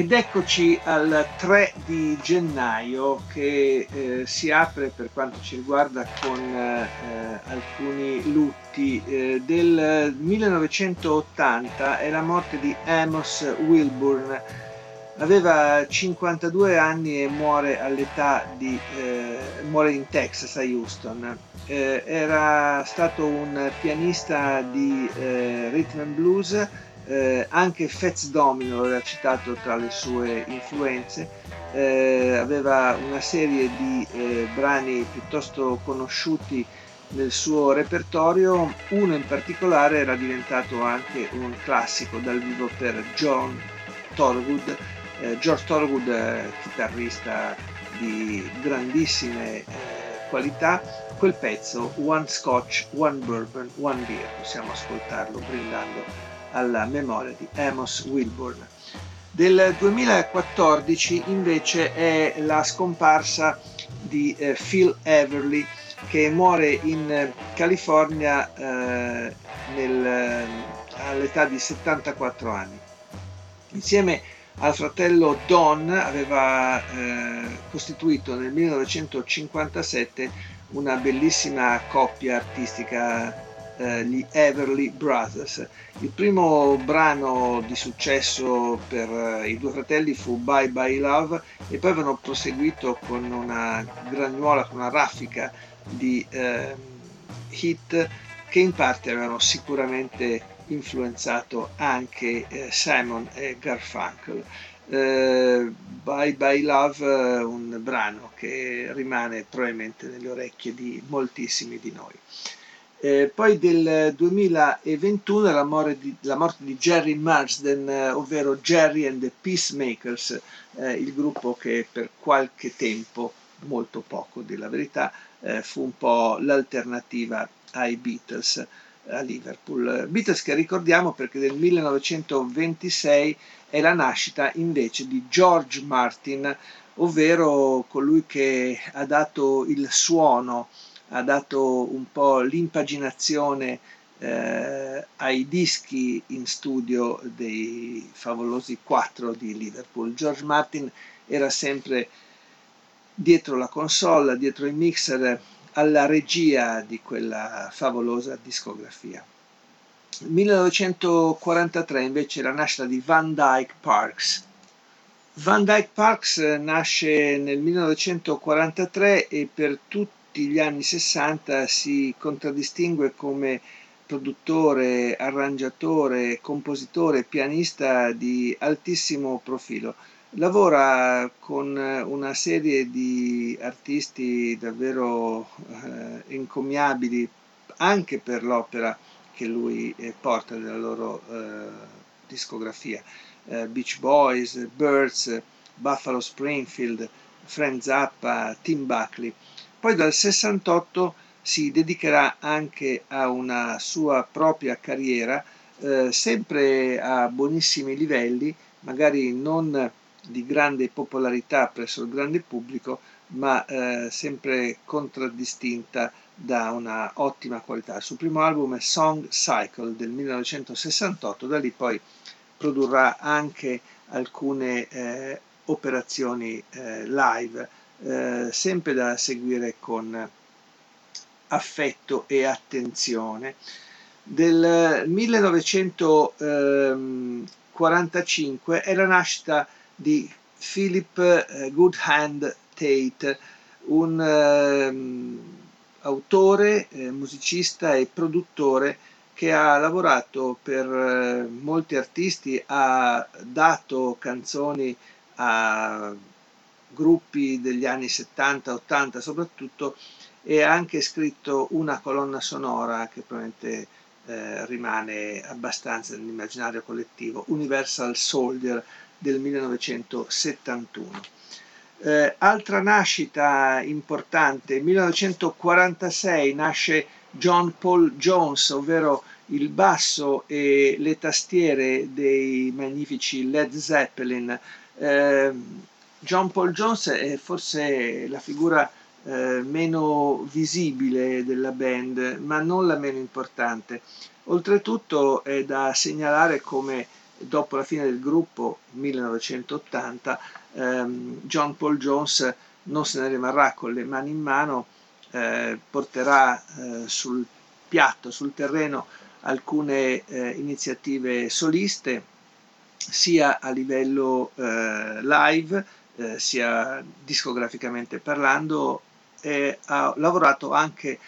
Ed eccoci al 3 di gennaio che eh, si apre per quanto ci riguarda con eh, alcuni lutti. Eh, del 1980 è la morte di Amos Wilburn. Aveva 52 anni e muore all'età di... Eh, muore in Texas, a Houston. Eh, era stato un pianista di eh, rhythm and blues eh, anche Fats Domino era citato tra le sue influenze, eh, aveva una serie di eh, brani piuttosto conosciuti nel suo repertorio, uno in particolare era diventato anche un classico dal vivo per John Thorogood, eh, George Thorogood, chitarrista di grandissime eh, qualità, quel pezzo One Scotch, One Bourbon, One Beer, possiamo ascoltarlo brindando alla memoria di Amos Wilburn. Del 2014 invece è la scomparsa di eh, Phil Everly che muore in eh, California eh, nel, eh, all'età di 74 anni. Insieme al fratello Don aveva eh, costituito nel 1957 una bellissima coppia artistica eh, gli Everly Brothers. Il primo brano di successo per eh, i due fratelli fu Bye Bye Love e poi avevano proseguito con una gragnuola, con una raffica di eh, hit che in parte avevano sicuramente influenzato anche eh, Simon e Garfunkel. Bye Bye Love, un brano che rimane probabilmente nelle orecchie di moltissimi di noi. Eh, poi del 2021 la, morte di, la morte di Jerry Marsden, eh, ovvero Jerry and the Peacemakers, eh, il gruppo che per qualche tempo, molto poco di la verità, eh, fu un po' l'alternativa ai Beatles a Liverpool. Beatles che ricordiamo perché nel 1926 è la nascita invece di George Martin, ovvero colui che ha dato il suono ha dato un po' l'impaginazione eh, ai dischi in studio dei favolosi quattro di Liverpool. George Martin era sempre dietro la console, dietro il mixer, alla regia di quella favolosa discografia. 1943 invece la nascita di Van Dyke Parks. Van Dyke Parks nasce nel 1943 e per tutti tutti gli anni 60 si contraddistingue come produttore, arrangiatore, compositore, pianista di altissimo profilo. Lavora con una serie di artisti davvero eh, encomiabili anche per l'opera che lui eh, porta nella loro eh, discografia. Eh, Beach Boys, Birds, Buffalo Springfield, Frank Zappa, Tim Buckley. Poi dal 68 si dedicherà anche a una sua propria carriera, eh, sempre a buonissimi livelli, magari non di grande popolarità presso il grande pubblico, ma eh, sempre contraddistinta da una ottima qualità. Il suo primo album è Song Cycle del 1968, da lì poi produrrà anche alcune eh, operazioni eh, live eh, sempre da seguire con affetto e attenzione. Del 1945 è la nascita di Philip eh, Goodhand Tate, un eh, autore, eh, musicista e produttore che ha lavorato per molti artisti, ha dato canzoni a gruppi degli anni 70-80 soprattutto e ha anche scritto una colonna sonora che probabilmente eh, rimane abbastanza nell'immaginario collettivo, Universal Soldier del 1971. Eh, altra nascita importante, 1946 nasce John Paul Jones, ovvero il basso e le tastiere dei magnifici Led Zeppelin. Eh, John Paul Jones è forse la figura eh, meno visibile della band, ma non la meno importante. Oltretutto è da segnalare come dopo la fine del gruppo 1980 ehm, John Paul Jones non se ne rimarrà con le mani in mano, eh, porterà eh, sul piatto, sul terreno alcune eh, iniziative soliste sia a livello eh, live eh, sia discograficamente parlando e ha lavorato anche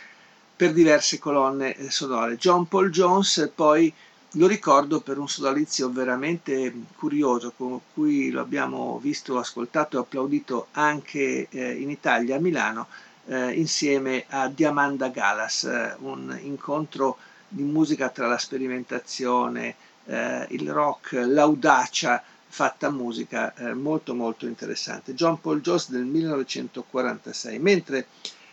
per diverse colonne eh, sonore. John Paul Jones poi lo ricordo per un sodalizio veramente curioso con cui lo abbiamo visto, ascoltato e applaudito anche eh, in Italia, a Milano, eh, insieme a Diamanda Galas, eh, un incontro di musica tra la sperimentazione, eh, il rock, l'audacia fatta musica eh, molto molto interessante. John Paul Jones del 1946, mentre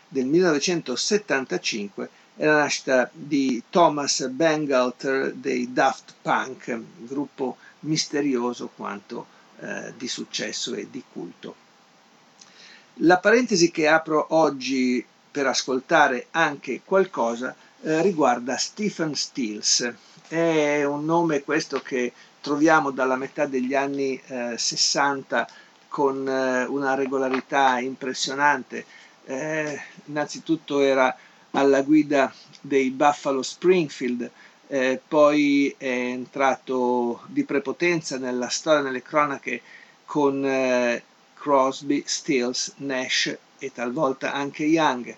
del 1975 è la nascita di Thomas Bangalter dei Daft Punk, gruppo misterioso quanto eh, di successo e di culto. La parentesi che apro oggi per ascoltare anche qualcosa eh, riguarda Stephen Stills. È un nome questo che troviamo dalla metà degli anni eh, 60 con eh, una regolarità impressionante. Eh, innanzitutto era alla guida dei Buffalo Springfield, eh, poi è entrato di prepotenza nella storia, nelle cronache con eh, Crosby, Stills, Nash e talvolta anche Young.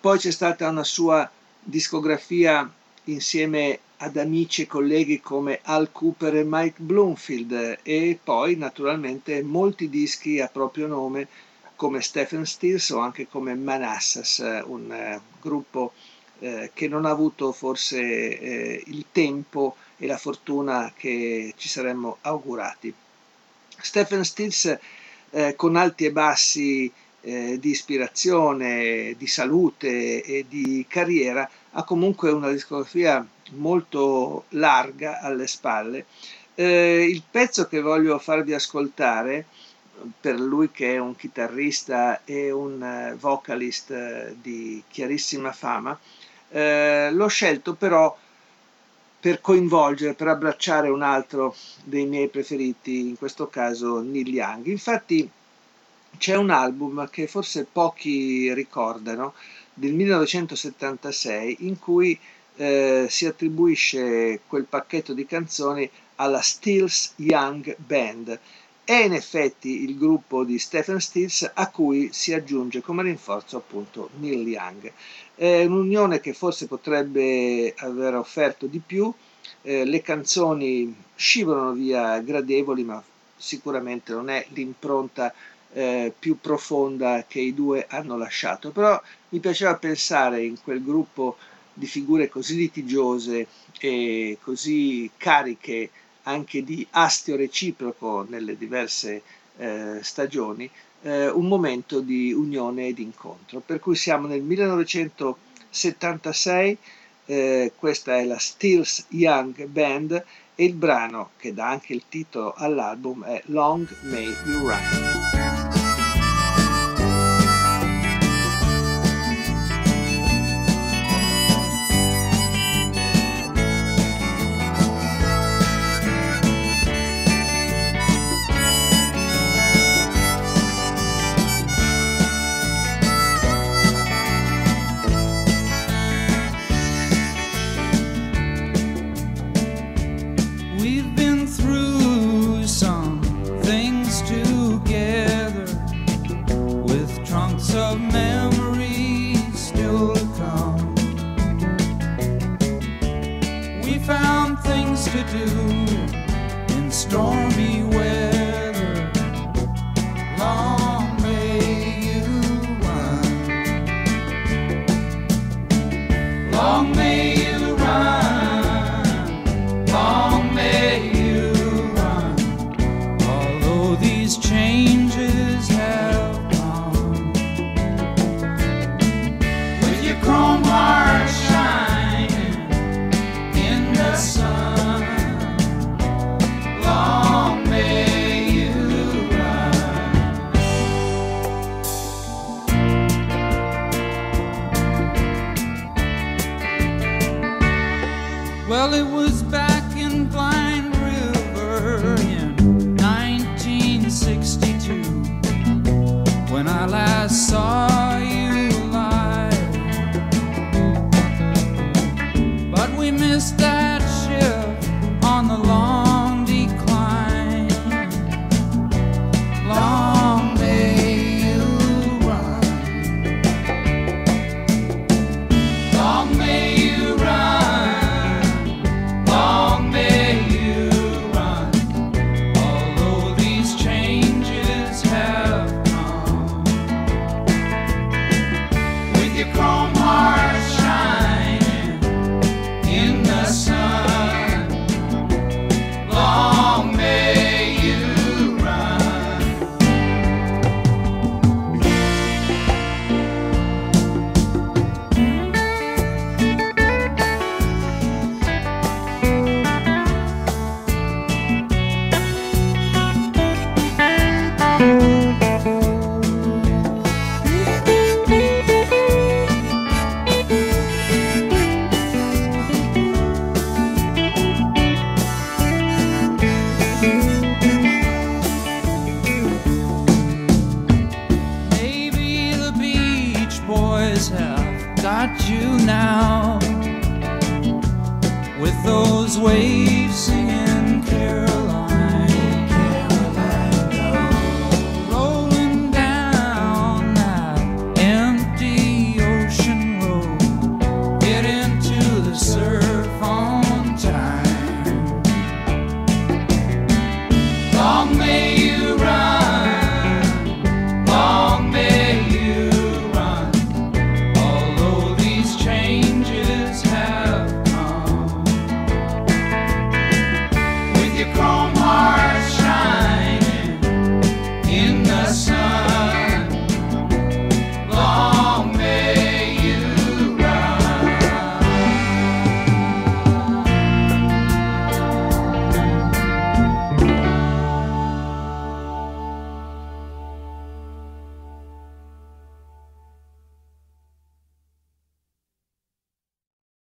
Poi c'è stata una sua discografia insieme ad amici e colleghi come Al Cooper e Mike Bloomfield e poi naturalmente molti dischi a proprio nome come Stephen Stills o anche come Manassas, un uh, gruppo uh, che non ha avuto forse uh, il tempo e la fortuna che ci saremmo augurati. Stephen Stills con alti e bassi di ispirazione, di salute e di carriera ha comunque una discografia molto larga alle spalle. Eh, il pezzo che voglio farvi ascoltare per lui che è un chitarrista e un eh, vocalist eh, di chiarissima fama, eh, l'ho scelto però per coinvolgere, per abbracciare un altro dei miei preferiti, in questo caso Neil Young. Infatti c'è un album che forse pochi ricordano, del 1976, in cui eh, si attribuisce quel pacchetto di canzoni alla Stills Young Band è in effetti il gruppo di Stephen Stills a cui si aggiunge come rinforzo appunto Neil Young. È un'unione che forse potrebbe aver offerto di più, eh, le canzoni scivolano via gradevoli ma sicuramente non è l'impronta eh, più profonda che i due hanno lasciato, però mi piaceva pensare in quel gruppo di figure così litigiose e così cariche anche di astio reciproco nelle diverse eh, stagioni, eh, un momento di unione e di incontro. Per cui siamo nel 1976, eh, questa è la Stills Young Band e il brano che dà anche il titolo all'album è Long May You Run. found things to do in stormy